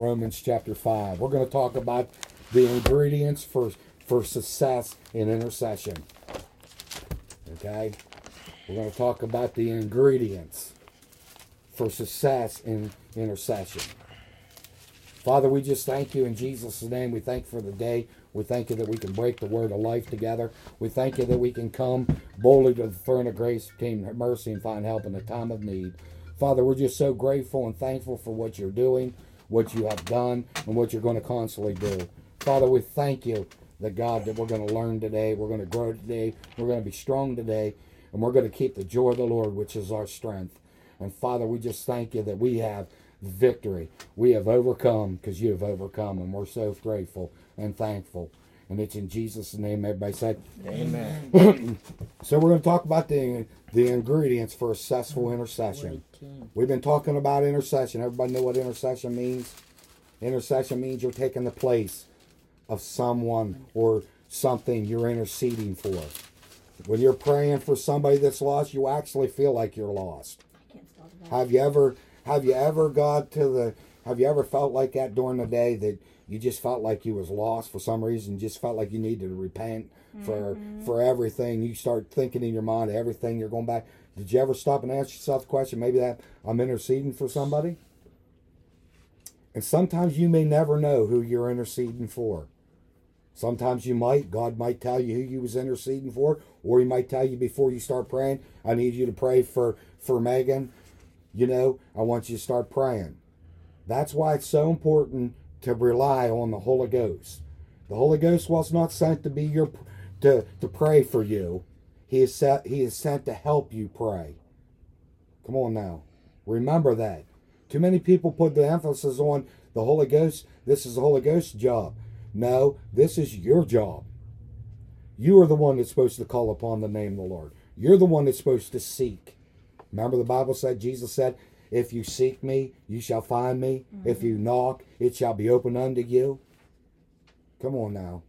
Romans chapter 5. We're going to talk about the ingredients for, for success in intercession. Okay? We're going to talk about the ingredients for success in intercession. Father, we just thank you in Jesus' name. We thank for the day. We thank you that we can break the word of life together. We thank you that we can come boldly to the throne of grace, obtain mercy, and find help in the time of need. Father, we're just so grateful and thankful for what you're doing what you have done, and what you're going to constantly do. Father, we thank you the God that we're going to learn today, we're going to grow today, we're going to be strong today, and we're going to keep the joy of the Lord, which is our strength. And Father, we just thank you that we have victory. We have overcome because you have overcome, and we're so grateful and thankful. And it's in Jesus' name. Everybody said, Amen. so we're going to talk about the the ingredients for a successful intercession. We've been talking about intercession. Everybody know what intercession means? Intercession means you're taking the place of someone or something you're interceding for. When you're praying for somebody that's lost, you actually feel like you're lost. Have you ever have you ever got to the have you ever felt like that during the day that you just felt like you was lost for some reason, you just felt like you needed to repent for mm-hmm. for everything. You start thinking in your mind everything you're going back. Did you ever stop and ask yourself the question, maybe that I'm interceding for somebody? And sometimes you may never know who you're interceding for. Sometimes you might, God might tell you who you was interceding for, or he might tell you before you start praying, I need you to pray for, for Megan. You know, I want you to start praying. That's why it's so important to rely on the Holy Ghost. The Holy Ghost was not sent to be your to, to pray for you. He is set he is sent to help you pray. Come on now. Remember that. Too many people put the emphasis on the Holy Ghost. This is the Holy Ghost's job. No, this is your job. You are the one that's supposed to call upon the name of the Lord. You're the one that's supposed to seek. Remember the Bible said, Jesus said, if you seek me, you shall find me. Mm-hmm. If you knock, it shall be open unto you. Come on now.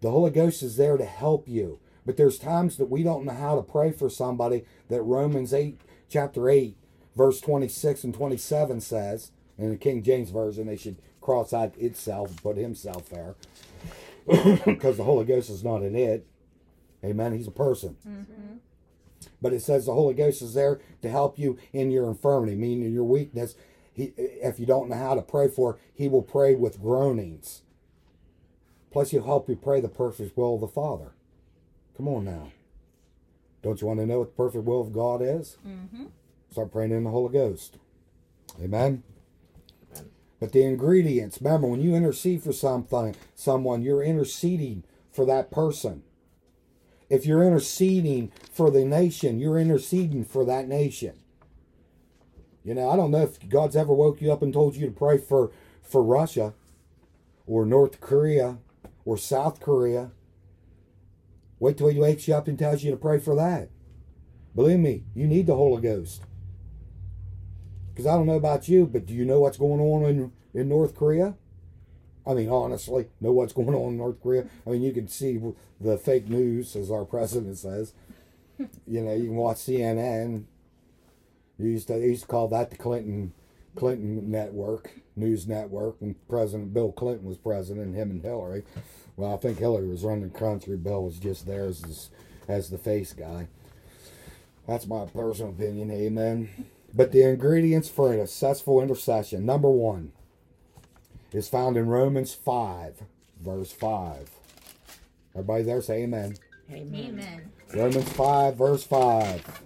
The Holy Ghost is there to help you. But there's times that we don't know how to pray for somebody that Romans 8, chapter 8, verse 26 and 27 says, in the King James Version, they should cross out itself and put himself there. Because the Holy Ghost is not in it. Amen. He's a person. Mm-hmm. But it says the Holy Ghost is there to help you in your infirmity, meaning your weakness. He, if you don't know how to pray for, he will pray with groanings. Plus, he'll help you pray the perfect will of the Father. Come on now. Don't you want to know what the perfect will of God is? Mm-hmm. Start praying in the Holy Ghost. Amen. Amen. But the ingredients, remember, when you intercede for something, someone, you're interceding for that person. If you're interceding for the nation, you're interceding for that nation. You know, I don't know if God's ever woke you up and told you to pray for, for Russia or North Korea or South Korea. Wait till he wakes you up and tells you to pray for that. Believe me, you need the Holy Ghost. Because I don't know about you, but do you know what's going on in, in North Korea? I mean, honestly, know what's going on in North Korea. I mean, you can see the fake news, as our president says. You know, you can watch CNN. You used to, used to call that the Clinton Clinton network, news network, when President Bill Clinton was president, him and Hillary. Well, I think Hillary was running the country. Bill was just there as, as the face guy. That's my personal opinion. Amen. But the ingredients for a successful intercession. Number one, is found in Romans 5, verse 5. Everybody there say amen. Amen. amen. Romans 5, verse 5.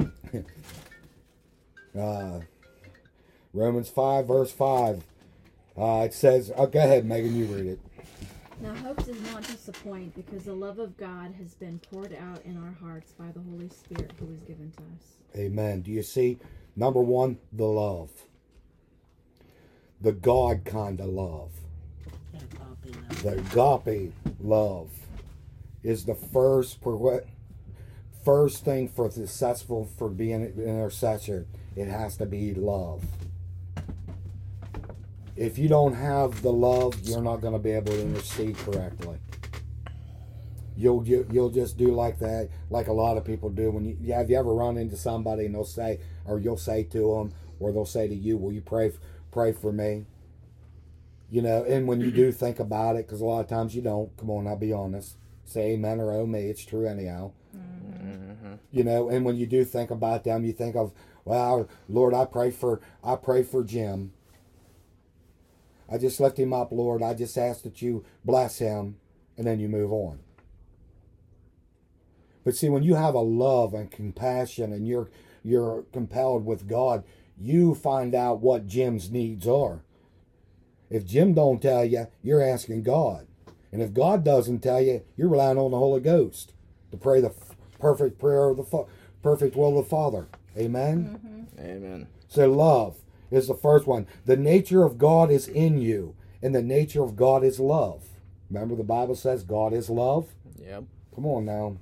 uh, Romans 5, verse 5. Uh, it says, oh, go ahead, Megan, you read it. Now, hope does not disappoint because the love of God has been poured out in our hearts by the Holy Spirit who was given to us. Amen. Do you see? Number one, the love the God kind of love. The agape love is the first for what, first thing for successful for being an intercessor. It has to be love. If you don't have the love, you're not going to be able to intercede correctly. You'll you, will you will just do like that, like a lot of people do. When you have you ever run into somebody and they'll say, or you'll say to them, or they'll say to you, "Will you pray pray for me. You know, and when you do think about it, because a lot of times you don't, come on, I'll be honest. Say amen or oh me, it's true anyhow. Mm-hmm. You know, and when you do think about them, you think of, well, Lord, I pray for I pray for Jim. I just lift him up, Lord. I just ask that you bless him, and then you move on. But see, when you have a love and compassion and you're you're compelled with God, you find out what Jim's needs are. If Jim don't tell you, you're asking God. And if God doesn't tell you, you're relying on the Holy Ghost to pray the f- perfect prayer of the fa- perfect will of the Father. Amen. Mm-hmm. Amen. So love is the first one. The nature of God is in you, and the nature of God is love. Remember the Bible says God is love? Yep. Come on now.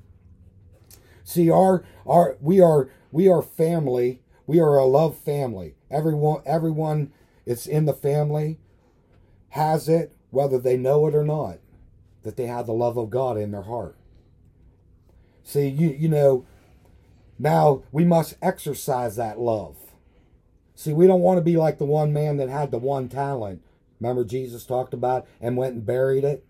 See our our we are we are family. We are a love family. Everyone everyone it's in the family has it whether they know it or not that they have the love of God in their heart. See, you you know now we must exercise that love. See, we don't want to be like the one man that had the one talent. Remember Jesus talked about and went and buried it?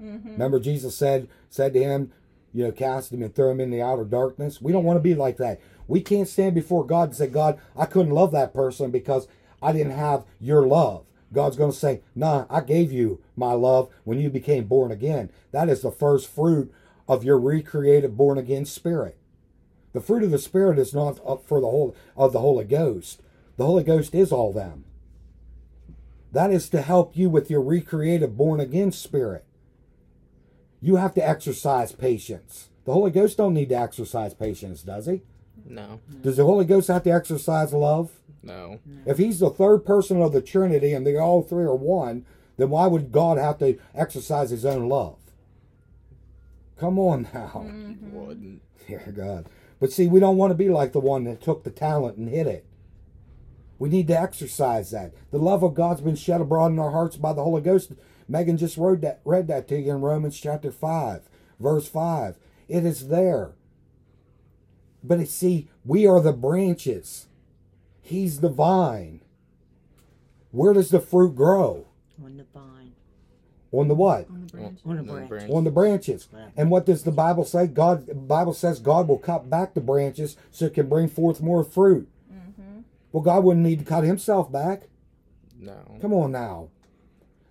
Mm-hmm. Remember Jesus said said to him, you know, cast him and throw him in the outer darkness. We don't want to be like that. We can't stand before God and say, God, I couldn't love that person because I didn't have your love. God's going to say, Nah, I gave you my love when you became born again. That is the first fruit of your recreated born again spirit. The fruit of the spirit is not up for the whole of the Holy Ghost. The Holy Ghost is all them. That is to help you with your recreated born again spirit. You have to exercise patience. The Holy Ghost don't need to exercise patience, does he? No. Does the Holy Ghost have to exercise love? No. If he's the third person of the Trinity and they all three are one, then why would God have to exercise his own love? Come on now. Wouldn't. Dear God. But see, we don't want to be like the one that took the talent and hid it. We need to exercise that. The love of God's been shed abroad in our hearts by the Holy Ghost. Megan just read that, read that to you in Romans chapter 5, verse 5. It is there. But see, we are the branches. He's the vine. Where does the fruit grow? on the vine, On the what? on the branch. on the No branch. branch. on the branches. And what does the Bible say? God the Bible says God will cut back the branches so it can bring forth more fruit. Mm-hmm. Well, God wouldn't need to cut himself back. No. Come on now.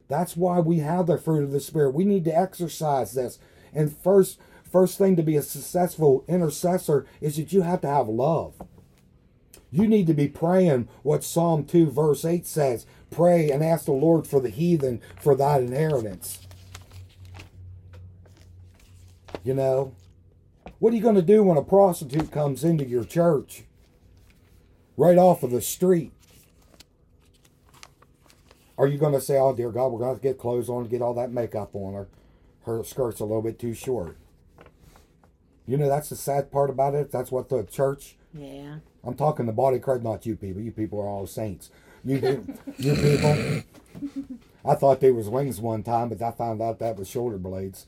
That's why we have the fruit of the spirit. We need to exercise this. And first first thing to be a successful intercessor is that you have to have love. You need to be praying what Psalm 2 verse 8 says. Pray and ask the Lord for the heathen for thy inheritance. You know, what are you going to do when a prostitute comes into your church right off of the street? Are you going to say, "Oh dear God, we're going to get clothes on, get all that makeup on her, her skirt's a little bit too short"? You know, that's the sad part about it. That's what the church. Yeah. I'm talking the body of Christ, not you people. You people are all saints. You, pe- you people. I thought they was wings one time, but I found out that was shoulder blades.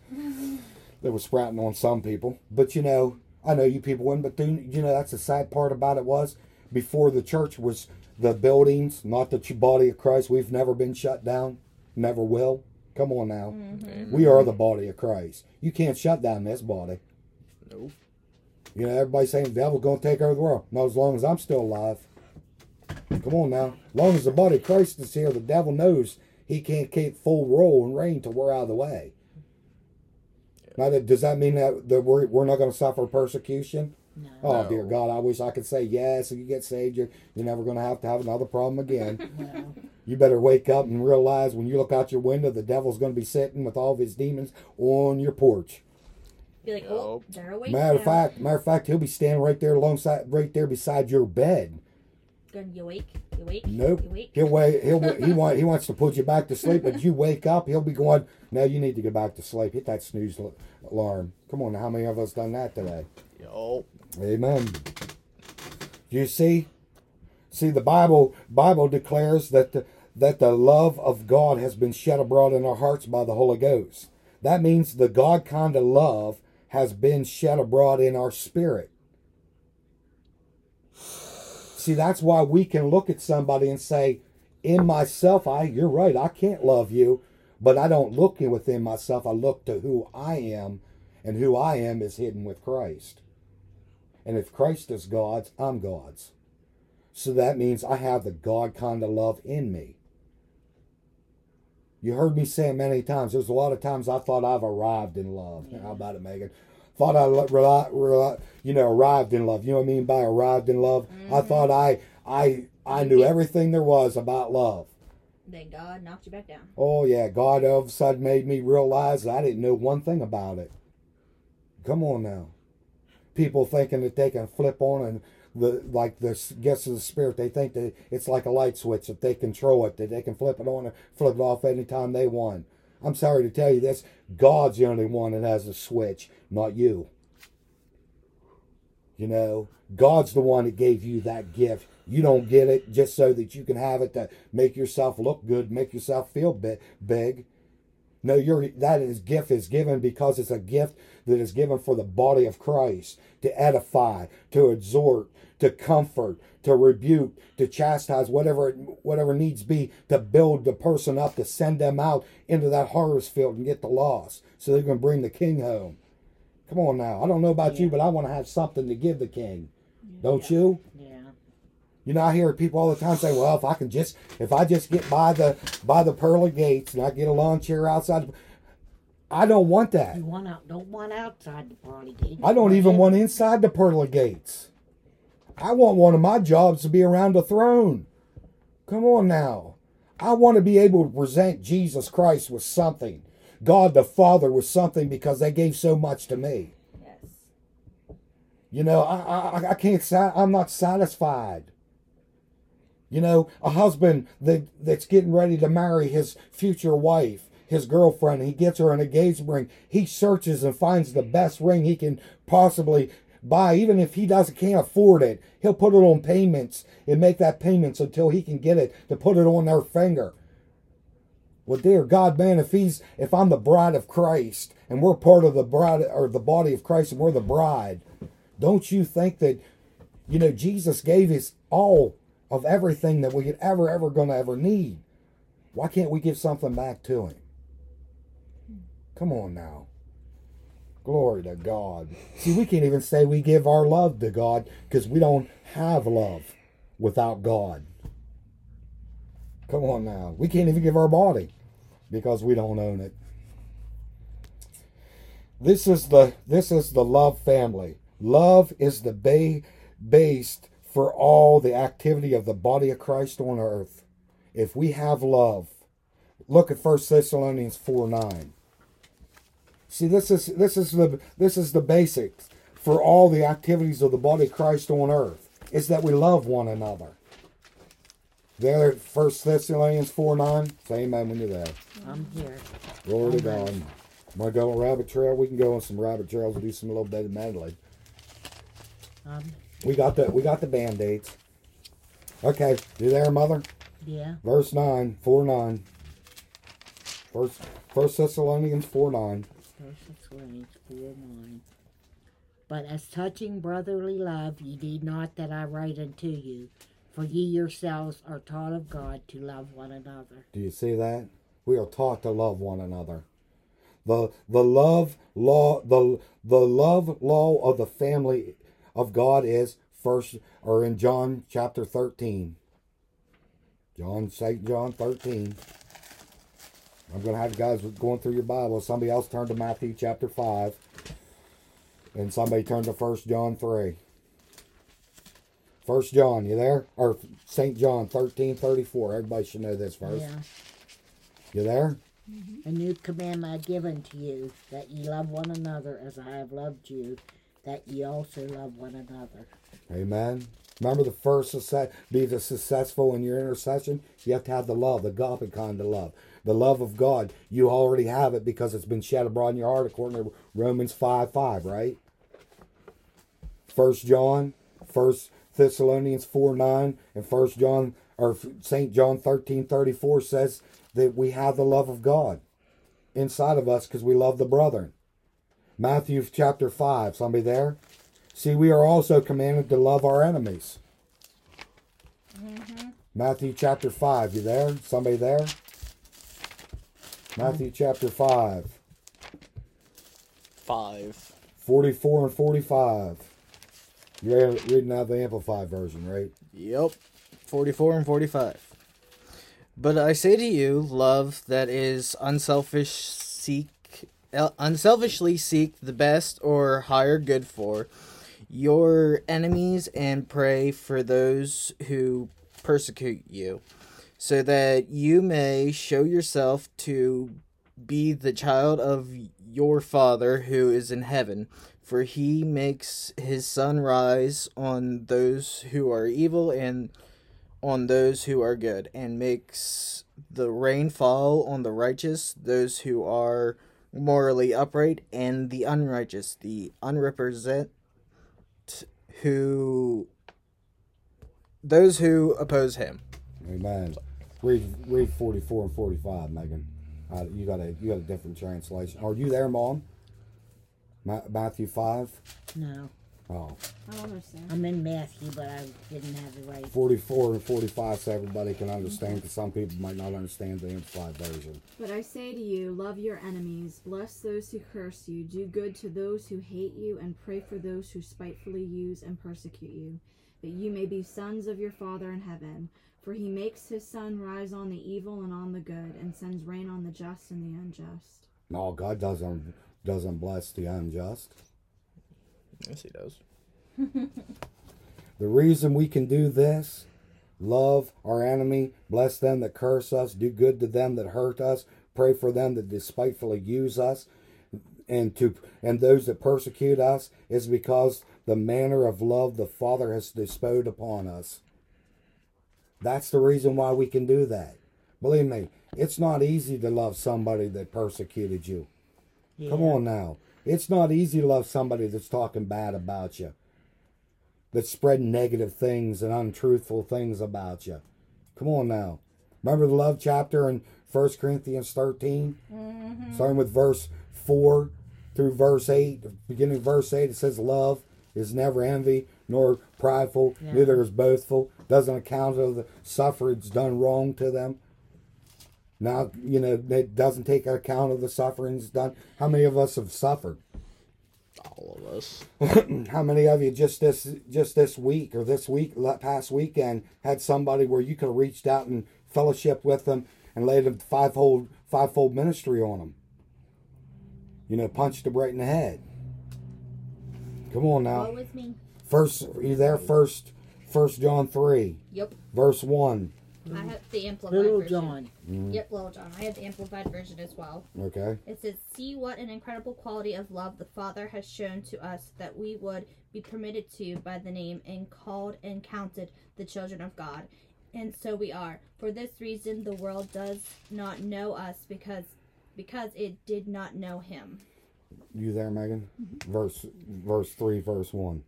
that were sprouting on some people. But you know, I know you people wouldn't. But then, you know, that's the sad part about it was before the church was the buildings, not the body of Christ. We've never been shut down, never will. Come on now, mm-hmm. we are the body of Christ. You can't shut down this body. Nope. You know, everybody's saying the devil's going to take over the world. No, as long as I'm still alive. Come on now. As long as the body of Christ is here, the devil knows he can't keep full roll and reign till we're out of the way. Now, that, does that mean that, that we're, we're not going to suffer persecution? No. Oh, No. dear God, I wish I could say yes. If you get saved, you're, you're never going to have to have another problem again. No. you better wake up and realize when you look out your window, the devil's going to be sitting with all of his demons on your porch. Be like, oh, Nope. they're awake Matter of fact, matter of fact, he'll be standing right there alongside, right there beside your bed. Good, You awake? You awake? Nope. You awake? He'll wait. He'll he want he wants to put you back to sleep, but you wake up, he'll be going. Now you need to get back to sleep. Hit that snooze al- alarm. Come on, how many of us done that today? Yup. Amen. You see, see the Bible. Bible declares that the, that the love of God has been shed abroad in our hearts by the Holy Ghost. That means the God kind of love has been shed abroad in our spirit. See, that's why we can look at somebody and say, in myself, I you're right, I can't love you, but I don't look within myself. I look to who I am, and who I am is hidden with Christ. And if Christ is God's, I'm God's. So that means I have the God kind of love in me. You heard me say it many times. There's a lot of times I thought I've arrived in love. Yeah. How about it, Megan? Thought I, li- reli- reli- you know, arrived in love. You know what I mean by arrived in love? I thought mm-hmm. I, I, I knew everything there was about love. Then God knocked you back down. Oh yeah, God all of a sudden made me realize I didn't know one thing about it. Come on now, people thinking that they can flip on and the like the gifts of the spirit. They think that it's like a light switch that they control it, that they can flip it on and flip it off anytime they want. I'm sorry to tell you this: God's the only one that has a switch, not you. You know, God's the one that gave you that gift. You don't get it just so that you can have it to make yourself look good, make yourself feel big. No, your that is gift is given because it's a gift that is given for the body of Christ to edify, to exhort, to comfort, to rebuke, to chastise, whatever whatever needs be to build the person up, to send them out into that harvest field and get the lost, so they can bring the king home. Come on now, I don't know about you, but I want to have something to give the king. Don't you? Yeah. You know, I hear people all the time say, "Well, if I can just, if I just get by the by the pearly gates and I get a lawn chair outside," I don't want that. You want out? Don't want outside the party gate. I don't even want inside the pearly gates. I want one of my jobs to be around the throne. Come on now. I want to be able to present Jesus Christ with something, God the Father with something because they gave so much to me. Yes. You know, I I, I can't. I'm not satisfied. You know, a husband that that's getting ready to marry his future wife, his girlfriend. He gets her an engagement ring. He searches and finds the best ring he can possibly buy, even if he doesn't can't afford it. He'll put it on payments and make that payments until he can get it to put it on their finger. Well, dear God, man, if he's if I'm the bride of Christ and we're part of the bride or the body of Christ and we're the bride, don't you think that you know Jesus gave us all of everything that we could ever ever gonna ever need? Why can't we give something back to him? Come on now. Glory to God. See, we can't even say we give our love to God because we don't have love without God. Come on now. We can't even give our body because we don't own it. This is the this is the love family. Love is the ba- based for all the activity of the body of Christ on earth. If we have love, look at 1 Thessalonians 4 9. See, this is this is the this is the basics for all the activities of the body of Christ on earth. Is that we love one another. There, First Thessalonians 4 9. Say amen when you're there. I'm here. Glory to God. Want to go on rabbit trail? We can go on some rabbit trails and do some little bit of medley. Um, We got the we got the band aids. Okay, you there, mother? yeah. Verse nine, four nine. First First Thessalonians four nine. First Thessalonians 4 9. But as touching brotherly love, ye need not that I write unto you, for ye yourselves are taught of God to love one another. Do you see that? We are taught to love one another. The the love law the the love law of the family of God is first or in John chapter thirteen. John Saint John thirteen. I'm gonna have you guys going through your Bible. Somebody else turn to Matthew chapter five. And somebody turn to First John three. First John, you there? Or Saint John thirteen thirty four. Everybody should know this verse. Yeah. You there? A new commandment I give unto you, that ye love one another as I have loved you, that ye also love one another. Amen. Remember the first success, be the successful in your intercession. You have to have the love, the agape kind of love, the love of God. You already have it because it's been shed abroad in your heart, according to Romans five five, right? First John, First Thessalonians four nine, and First John or Saint John thirteen thirty four says that we have the love of God inside of us because we love the brethren. Matthew chapter five. Somebody there? See, we are also commanded to love our enemies. Mm-hmm. Matthew chapter 5. You there? Somebody there? Matthew mm-hmm. chapter 5. Five. 44 and 45. You're reading out the Amplified version, right? Yep. 44 and 45. But I say to you, love that is unselfish seek el- unselfishly seek the best or higher good for your enemies and pray for those who persecute you, so that you may show yourself to be the child of your Father who is in heaven. For he makes his sun rise on those who are evil and on those who are good, and makes the rain fall on the righteous, those who are morally upright, and the unrighteous, the unrepresent who those who oppose him. Amen. Read read 44 and 45, Megan. Uh, you got a you got a different translation. Are you there, Mom? Ma- Matthew 5? No, Oh. I don't understand. I'm in Matthew, but I didn't have the right. 44 and 45 so everybody can understand because some people might not understand the Amplified version. But I say to you, love your enemies, bless those who curse you, do good to those who hate you, and pray for those who spitefully use and persecute you, that you may be sons of your Father in heaven. For he makes his sun rise on the evil and on the good, and sends rain on the just and the unjust. No, God doesn't doesn't bless the unjust. Yes, he does. The reason we can do this, love our enemy, bless them that curse us, do good to them that hurt us, pray for them that despitefully use us, and to and those that persecute us, is because the manner of love the Father has bestowed upon us. That's the reason why we can do that. Believe me, it's not easy to love somebody that persecuted you. Come on now. It's not easy to love somebody that's talking bad about you, that's spreading negative things and untruthful things about you. Come on now. Remember the love chapter in 1 Corinthians 13? Mm-hmm. Starting with verse 4 through verse 8. Beginning of verse 8, it says, Love is never envy, nor prideful, Yeah. neither is boastful, doesn't account of the sufferings done wrong to them. Now, you know, it doesn't take account of the sufferings done. How many of us have suffered? All of us. How many of you just this just this week or this week la- past weekend had somebody where you could have reached out and fellowship with them and laid a fivefold fivefold ministry on them? You know, punched them right in the head. Come on now. Woe is me. First, you there? First, First John three, Yep. verse one. I mm. have the amplified Little version. John. Mm. Yep, Little John. I have the amplified version as well. Okay. It says, See what an incredible quality of love the Father has shown to us that we would be permitted to by the name and called and counted the children of God. And so we are. For this reason the world does not know us because because it did not know him. You there, Megan? Mm-hmm. Verse, verse three, verse one.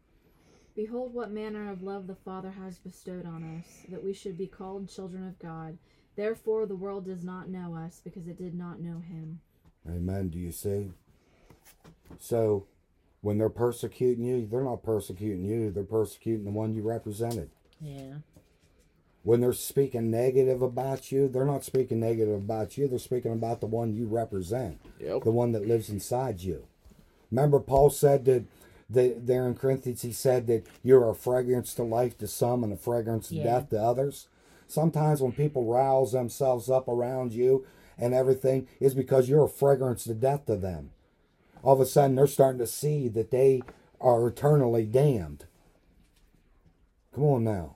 Behold, what manner of love the Father has bestowed on us, that we should be called children of God. Therefore, the world does not know us, because it did not know him. Amen. Do you see? So, when they're persecuting you, they're not persecuting you. They're persecuting the one you represented. Yeah. When they're speaking negative about you, they're not speaking negative about you. They're speaking about the one you represent, Yep. the one that lives inside you. Remember, Paul said that, that there in Corinthians, he said that you're a fragrance to life to some and a fragrance to Yeah. death to others. Sometimes when people rouse themselves up around you and everything, is because you're a fragrance to death to them. All of a sudden, they're starting to see that they are eternally damned. Come on now.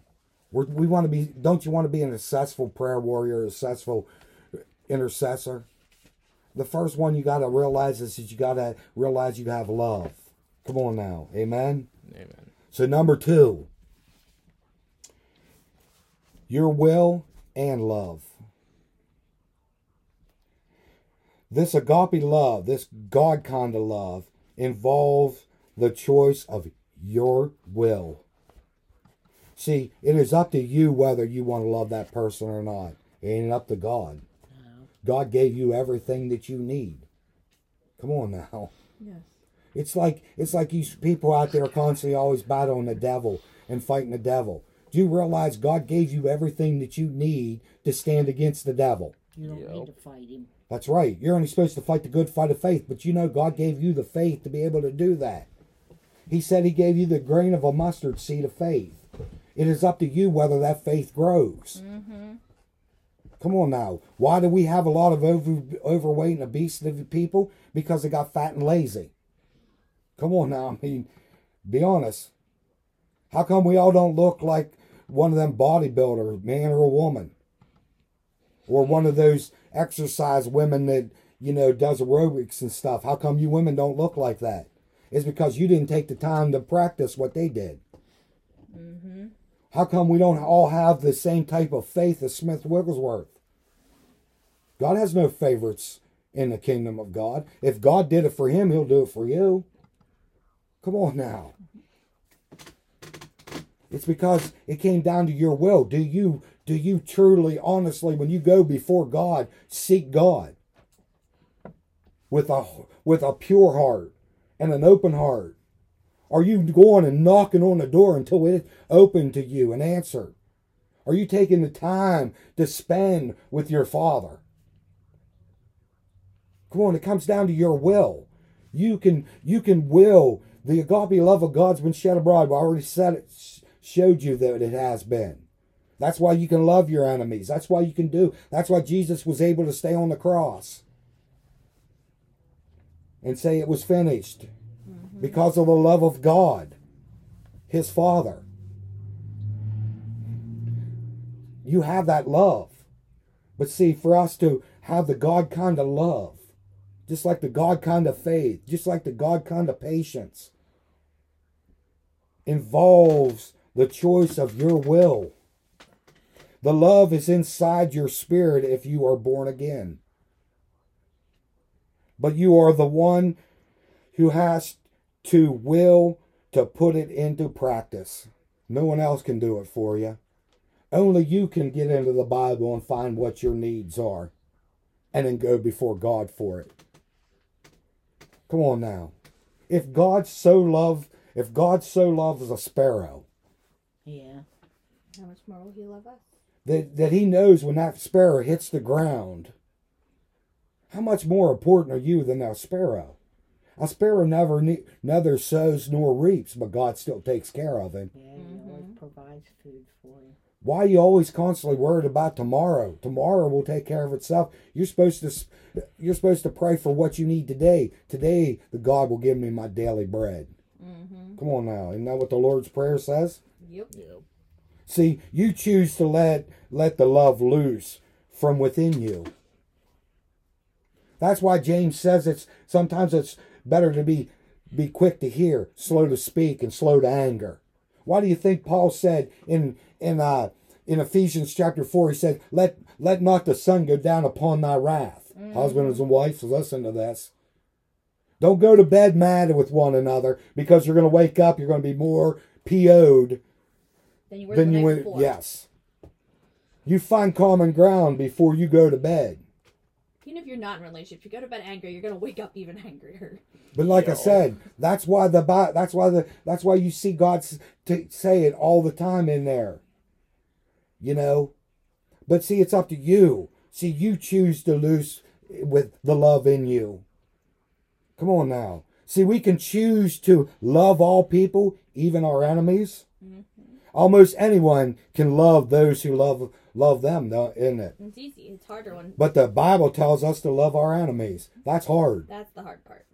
We're, we want to be, don't you want to be an successful prayer warrior, a successful intercessor? The first one you got to realize is that you got to realize you have love. Come on now. Amen. Amen. So, number two, your will and love. This agape love, this God kind of love, involves the choice of your will. See, it is up to you whether you want to love that person or not. It ain't up to God. No. God gave you everything that you need. Come on now. Yes. It's like it's like these people out there constantly always battling the devil and fighting the devil. Do you realize God gave you everything that you need to stand against the devil? You don't Yep. need to fight him. That's right. You're only supposed to fight the good fight of faith, but you know God gave you the faith to be able to do that. He said He gave you the grain of a mustard seed of faith. It is up to you whether that faith grows. Mm-hmm. Come on now. Why do we have a lot of over, overweight and obesity people? Because they got fat and lazy. Come on now. I mean, be honest. How come we all don't look like one of them bodybuilders, man or a woman? Or one of those exercise women that, you know, does aerobics and stuff. How come you women don't look like that? It's because you didn't take the time to practice what they did. Mm-hmm. How come we don't all have the same type of faith as Smith Wigglesworth? God has no favorites in the kingdom of God. If God did it for him, he'll do it for you. Come on now. It's because it came down to your will. Do you do you truly honestly when you go before God seek God with a with a pure heart and an open heart? Are you going and knocking on the door until it's open to you and answered? Are you taking the time to spend with your Father? Come on, it comes down to your will. You can you can will the agape love of God's been shed abroad. I already said it, showed you that it has been. That's why you can love your enemies. That's why you can do. That's why Jesus was able to stay on the cross and say it was finished mm-hmm. because of the love of God, His Father. You have that love. But see, for us to have the God kind of love, just like the God kind of faith, just like the God kind of patience, involves the choice of your will. The love is inside your spirit if you are born again. But you are the one who has to will to put it into practice. No one else can do it for you. Only you can get into the Bible and find what your needs are and then go before God for it. Come on now. If God so loved, if God so loves a sparrow, Yeah. How much more will he love us? that, that he knows when that sparrow hits the ground, how much more important are you than that sparrow? A sparrow never ne- neither sows nor reaps, but God still takes care of him. Yeah, he always mm-hmm. provides food for you. Why are you always constantly worried about tomorrow? Tomorrow will take care of itself. You're supposed to you're supposed to pray for what you need today. Today, the God will give me my daily bread. Come on now, isn't that what the Lord's prayer says? Yep. yep. See, you choose to let let the love loose from within you. That's why James says it's sometimes it's better to be be quick to hear, slow to speak, and slow to anger. Why do you think Paul said in in uh in Ephesians chapter four, he said, Let let not the sun go down upon thy wrath. Husbands and wives, listen to this. Don't go to bed mad with one another because you're gonna wake up, you're gonna be more PO'd Then you were then the you night went before. yes. You find common ground before you go to bed. Even if you're not in a relationship, you go to bed angry, you're gonna wake up even angrier. but like i said that's why the that's why the that's why you see god s- to say it all the time in there. You know? But see it's up to you. See you choose to lose with the love in you come on now see we can choose to love all people even our enemies mm-hmm. almost anyone can love those who love love them isn't it It's easy. It's harder when But the Bible tells us to love our enemies. That's hard. that's the hard part.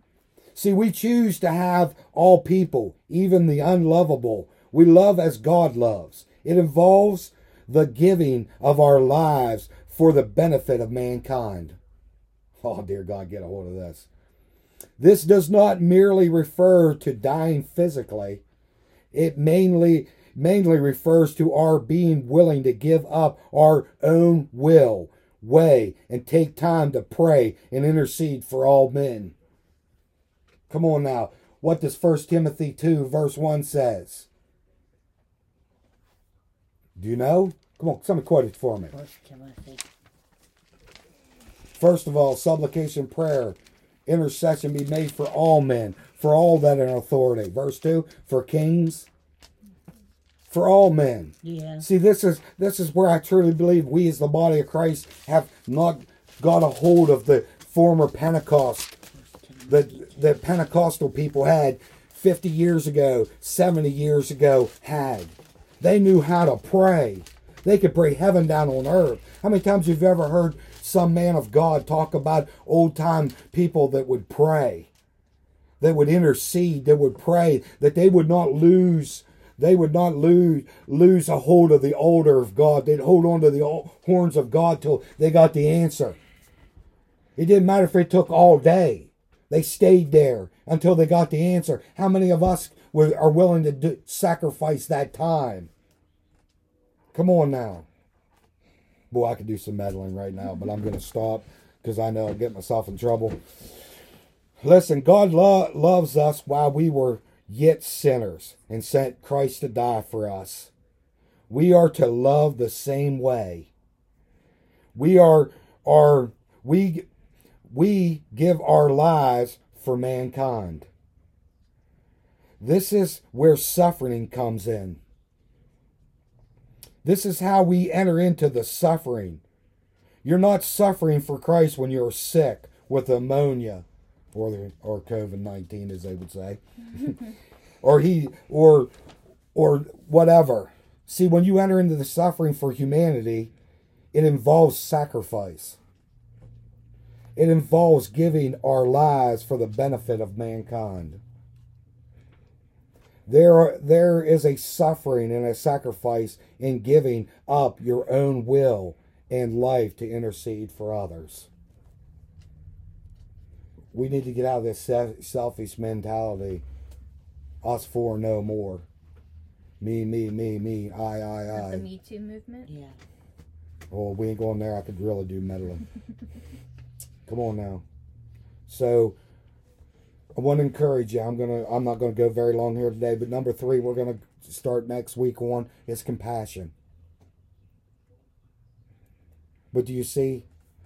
See, we choose to have all people, even the unlovable. We love as God loves. It involves the giving of our lives for the benefit of mankind. Oh, dear God, get a hold of this. This does not merely refer to dying physically. It mainly mainly refers to our being willing to give up our own will, way, and take time to pray and intercede for all men. Come on now. What does 1 Timothy 2, verse 1 says? Do you know? Come on, somebody quote it for me. First Timothy. First of all, supplication, prayer, intercession be made for all men, for all that in authority. Verse 2, for kings, for all men. Yeah. See, this is this is where I truly believe we as the body of Christ have not got a hold of the former Pentecost that the Pentecostal people had 50 years ago, 70 years ago had. They knew how to pray. They could pray heaven down on earth. How many times you've you ever heard some man of God talk about old time people that would pray? That would intercede, that would pray, that they would not lose they would not lose lose a hold of the altar of God. They'd hold on to the horns of God till they got the answer. It didn't matter if it took all day. They stayed there until they got the answer. How many of us were, are willing to do, sacrifice that time? Come on now. Boy, I could do some meddling right now, but I'm going to stop because I know I'll get myself in trouble. Listen, God lo- loves us while we were yet sinners and sent Christ to die for us. We are to love the same way. We are are we we give our lives for mankind. This is where suffering comes in. This is how we enter into the suffering. You're not suffering for Christ when you're sick with pneumonia or the, or COVID nineteen, as they would say, or he or or whatever. See, when you enter into the suffering for humanity, it involves sacrifice. It involves giving our lives for the benefit of mankind. There, are, there is a suffering and a sacrifice in giving up your own will and life to intercede for others. We need to get out of this selfish mentality. Us four no more. Me, me, me, me, I, I, I. The Me Too movement? Yeah. Oh, we ain't going there. I could really do meddling. Come on now. So I want to encourage you. I'm gonna. I'm not gonna go very long here today. But number three, we're gonna start next week on is compassion. But do you see,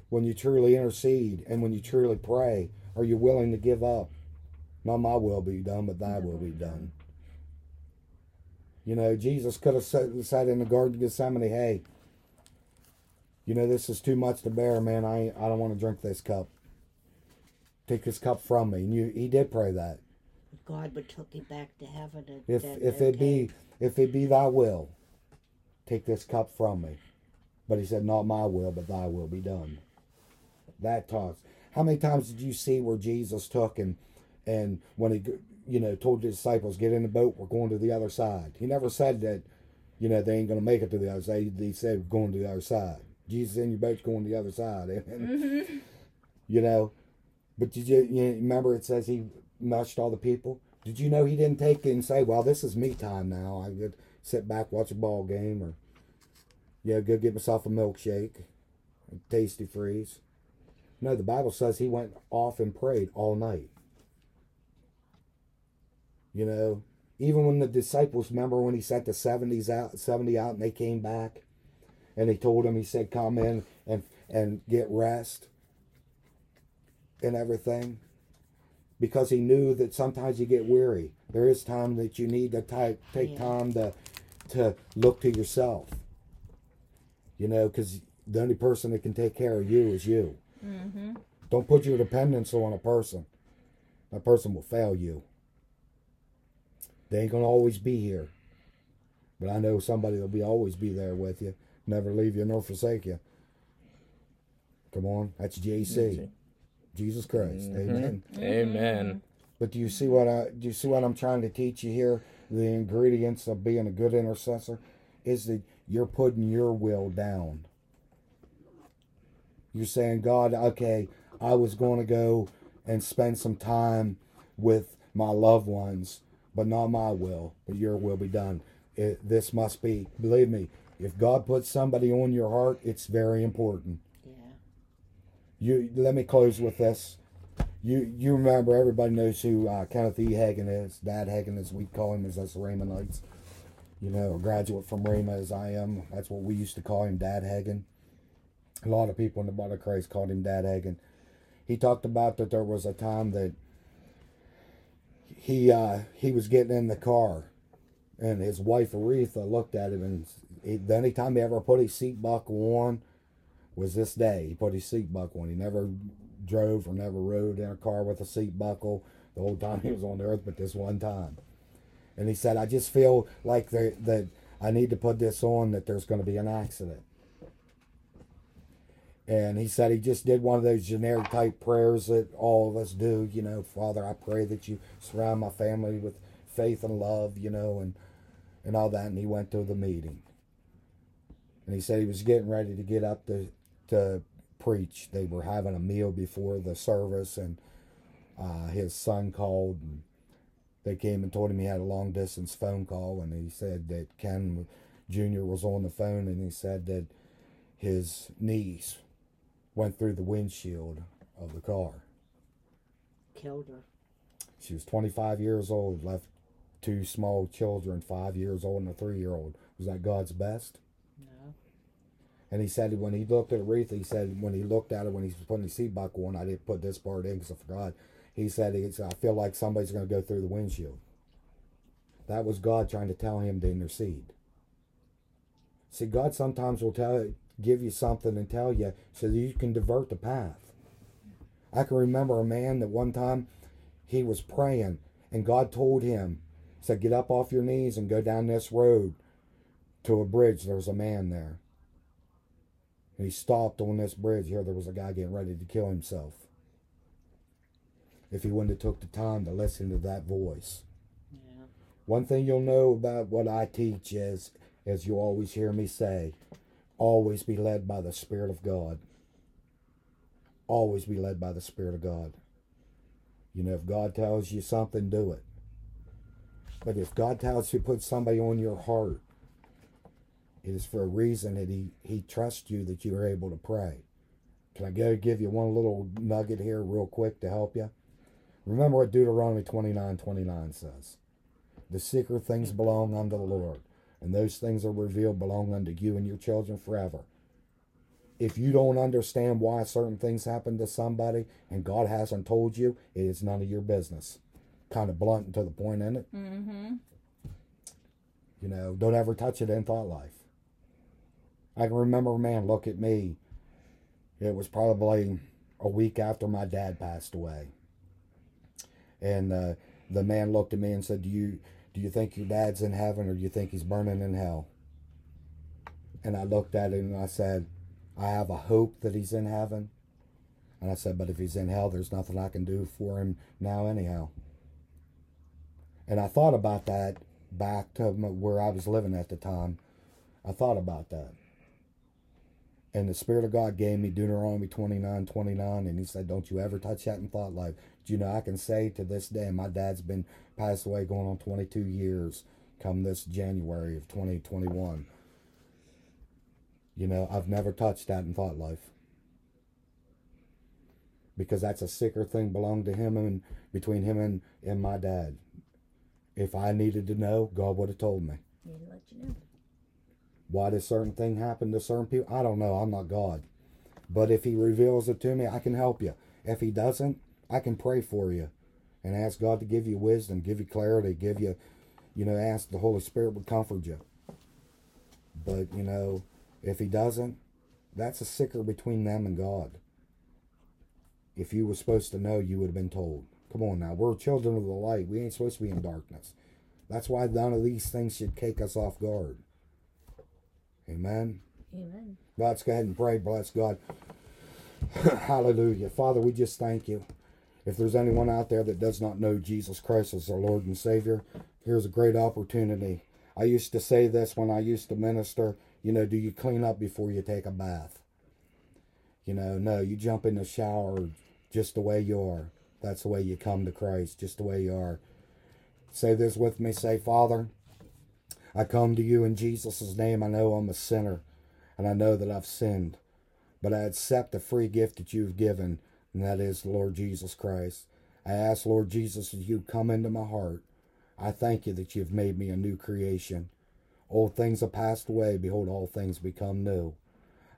when you truly intercede and when you truly pray, are you willing to give up? Not my will be done, but thy will be done. You know, Jesus could have said, in the Garden of Gethsemane, hey, you know, this is too much to bear, man. I, I don't want to drink this cup. Take this cup from me. And you, he did pray that. God would took him back to heaven. And If then, if it be if it be thy will, take this cup from me. But he said, Not my will, but thy will be done. That talks. How many times did you see where Jesus took and and when he you know told the disciples, Get in the boat, we're going to the other side. He never said that, you know, they ain't gonna make it to the other side. He said we're going to the other side. Jesus in your boat's going to the other side. Mm-hmm. You know. But did you, you remember it says he mushed all the people? Did you know he didn't take it and say, Well, this is me time now. I could sit back, watch a ball game or yeah, go get myself a milkshake, a tasty freeze. No, the Bible says he went off and prayed all night. You know, even when the disciples remember when he sent the seventies out, seventy out, and they came back, and he told them, he said, "Come in and and get rest." And everything, because he knew that sometimes you get weary. There is time that you need to take take Yeah. time to to look to yourself. You know, because the only person that can take care of you is you. Mm-hmm. Don't put your dependence on a person. That person will fail you. They ain't gonna always be here. But I know somebody will be always be there with you, never leave you nor forsake you. Come on, that's JC. Jesus Christ. Mm-hmm. Amen. Mm-hmm. Amen. But do you see what I do you see what I'm trying to teach you here? The ingredients of being a good intercessor is that you're putting your will down. You're saying, God, okay, I was going to go and spend some time with my loved ones, but not my will, but your will be done. It, this must be, believe me, if God puts somebody on your heart, it's very important. You let me close with this. You you remember everybody knows who uh, Kenneth E. Hagin is. Dad Hagin, as we call him, is us Raymonites. You know, a graduate from Rhema as I am. That's what we used to call him, Dad Hagin. A lot of people in the body of Christ called him Dad Hagin. He talked about that there was a time that he uh, he was getting in the car And his wife Oretha looked at him, and he, the only time he ever put his seat buckle on was this day. He put his seat buckle on. He never drove or never rode in a car with a seat buckle the whole time he was on the earth, but this one time. And he said, I just feel like that I need to put this on that there's going to be an accident. And he said he just did one of those generic type prayers that all of us do. You know, Father, I pray that you surround my family with faith and love, you know, and, and all that. And he went to the meeting. And he said he was getting ready to get up to, to preach. They were having a meal before the service, and uh, his son called. And they came and told him he had a long distance phone call, and he said that Ken Jr. was on the phone, and he said that his niece went through the windshield of the car. Killed her. She was 25 years old, left two small children, five years old and a three year old. Was that God's best? And he said when he looked at Oretha, he said when he looked at her when he was putting the seat buckle on, I didn't put this part in because I forgot. He said, he said, I feel like somebody's going to go through the windshield. That was God trying to tell him to intercede. See, God sometimes will tell give you something and tell you so that you can divert the path. I can remember a man that one time he was praying and God told him, said, Get up off your knees and go down this road to a bridge. There's a man there. And he stopped on this bridge. Here there was a guy getting ready to kill himself. If he wouldn't have took the time to listen to that voice. Yeah. One thing you'll know about what I teach is, as you always hear me say, always be led by the Spirit of God. Always be led by the Spirit of God. You know, if God tells you something, do it. But if God tells you to put somebody on your heart, it is for a reason that He, he trusts you that you are able to pray. Can I go give you one little nugget here, real quick, to help you? Remember what Deuteronomy 29 29 says. The secret things belong unto the Lord and those things are revealed belong unto you and your children forever. If you don't understand why certain things happen to somebody and God hasn't told you, it is none of your business. Kind of blunt and to the point, isn't it? Mm-hmm. You know, don't ever touch it in thought life. I can remember man look at me. It was probably a week after my dad passed away. And uh, the man looked at me and said, Do you do you think your dad's in heaven or do you think he's burning in hell? And I looked at him and I said, I have a hope that he's in heaven. And I said, but if he's in hell, there's nothing I can do for him now, anyhow. And I thought about that back to where I was living at the time. I thought about that. And the Spirit of God gave me Deuteronomy 29 29, and He said, Don't you ever touch that in thought life. Do you know, I can say to this day, my dad's been passed away going on 22 years come this January of 2021. You know, I've never touched that in thought life. Because that's a sicker thing belonged to him and between him and, and my dad. If I needed to know, God would have told me. To let you know. Why does certain thing happen to certain people? I don't know. I'm not God. But if he reveals it to me, I can help you. If he doesn't, I can pray for you and ask God to give you wisdom, give you clarity, give you, you know, ask the Holy Spirit would comfort you. But, you know, if he doesn't, that's a sicker between them and God. If you were supposed to know, you would have been told. Come on now, we're children of the light. We ain't supposed to be in darkness. That's why none of these things should take us off guard. Amen. Amen. Let's go ahead and pray. Bless God. Hallelujah. Father, we just thank you. If there's anyone out there that does not know Jesus Christ as their Lord and Savior, here's a great opportunity. I used to say this when I used to minister. You know, do you clean up before you take a bath? You know, no, you jump in the shower just the way you are. That's the way you come to Christ, just the way you are. Say this with me. Say, Father, I come to you in Jesus' name. I know I'm a sinner and I know that I've sinned, but I accept the free gift that you've given, and that is Lord Jesus Christ. I ask, Lord Jesus, that you come into my heart, I thank you that you've made me a new creation. Old things have passed away. Behold, all things become new.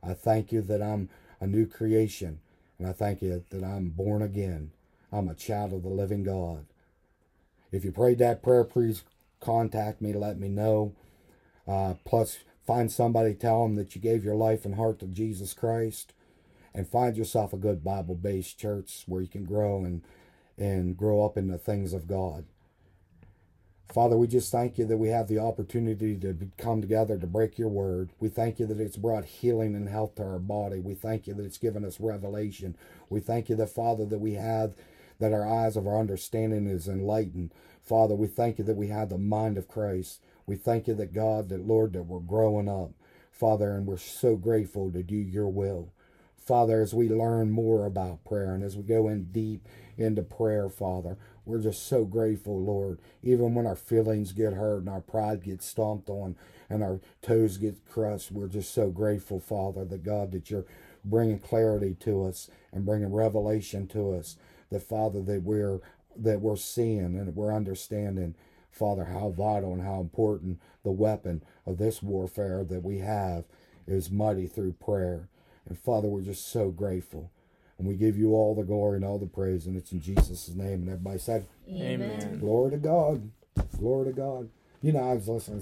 I thank you that I'm a new creation, and I thank you that I'm born again. I'm a child of the living God. If you prayed that prayer, please contact me, let me know. Uh, plus, find somebody, tell them that you gave your life and heart to Jesus Christ, and find yourself a good Bible-based church where you can grow and and grow up in the things of God. Father, we just thank you that we have the opportunity to come together to break your word. We thank you that it's brought healing and health to our body. We thank you that it's given us revelation. We thank you that, Father, that we have, that our eyes of our understanding is enlightened. Father, we thank you that we have the mind of Christ. We thank you that, God, that, Lord, that we're growing up, Father, and we're so grateful to do your will. Father, as we learn more about prayer and as we go in deep into prayer, Father, we're just so grateful, Lord. Even when our feelings get hurt and our pride gets stomped on and our toes get crushed, we're just so grateful, Father, that God, that you're bringing clarity to us and bringing revelation to us. That Father, that we're that we're seeing and we're understanding, Father, how vital and how important the weapon of this warfare that we have is mighty through prayer. And Father, we're just so grateful. And we give you all the glory and all the praise, and it's in Jesus' name. And everybody said, Amen. Glory to God. Glory to God. You know, I was listening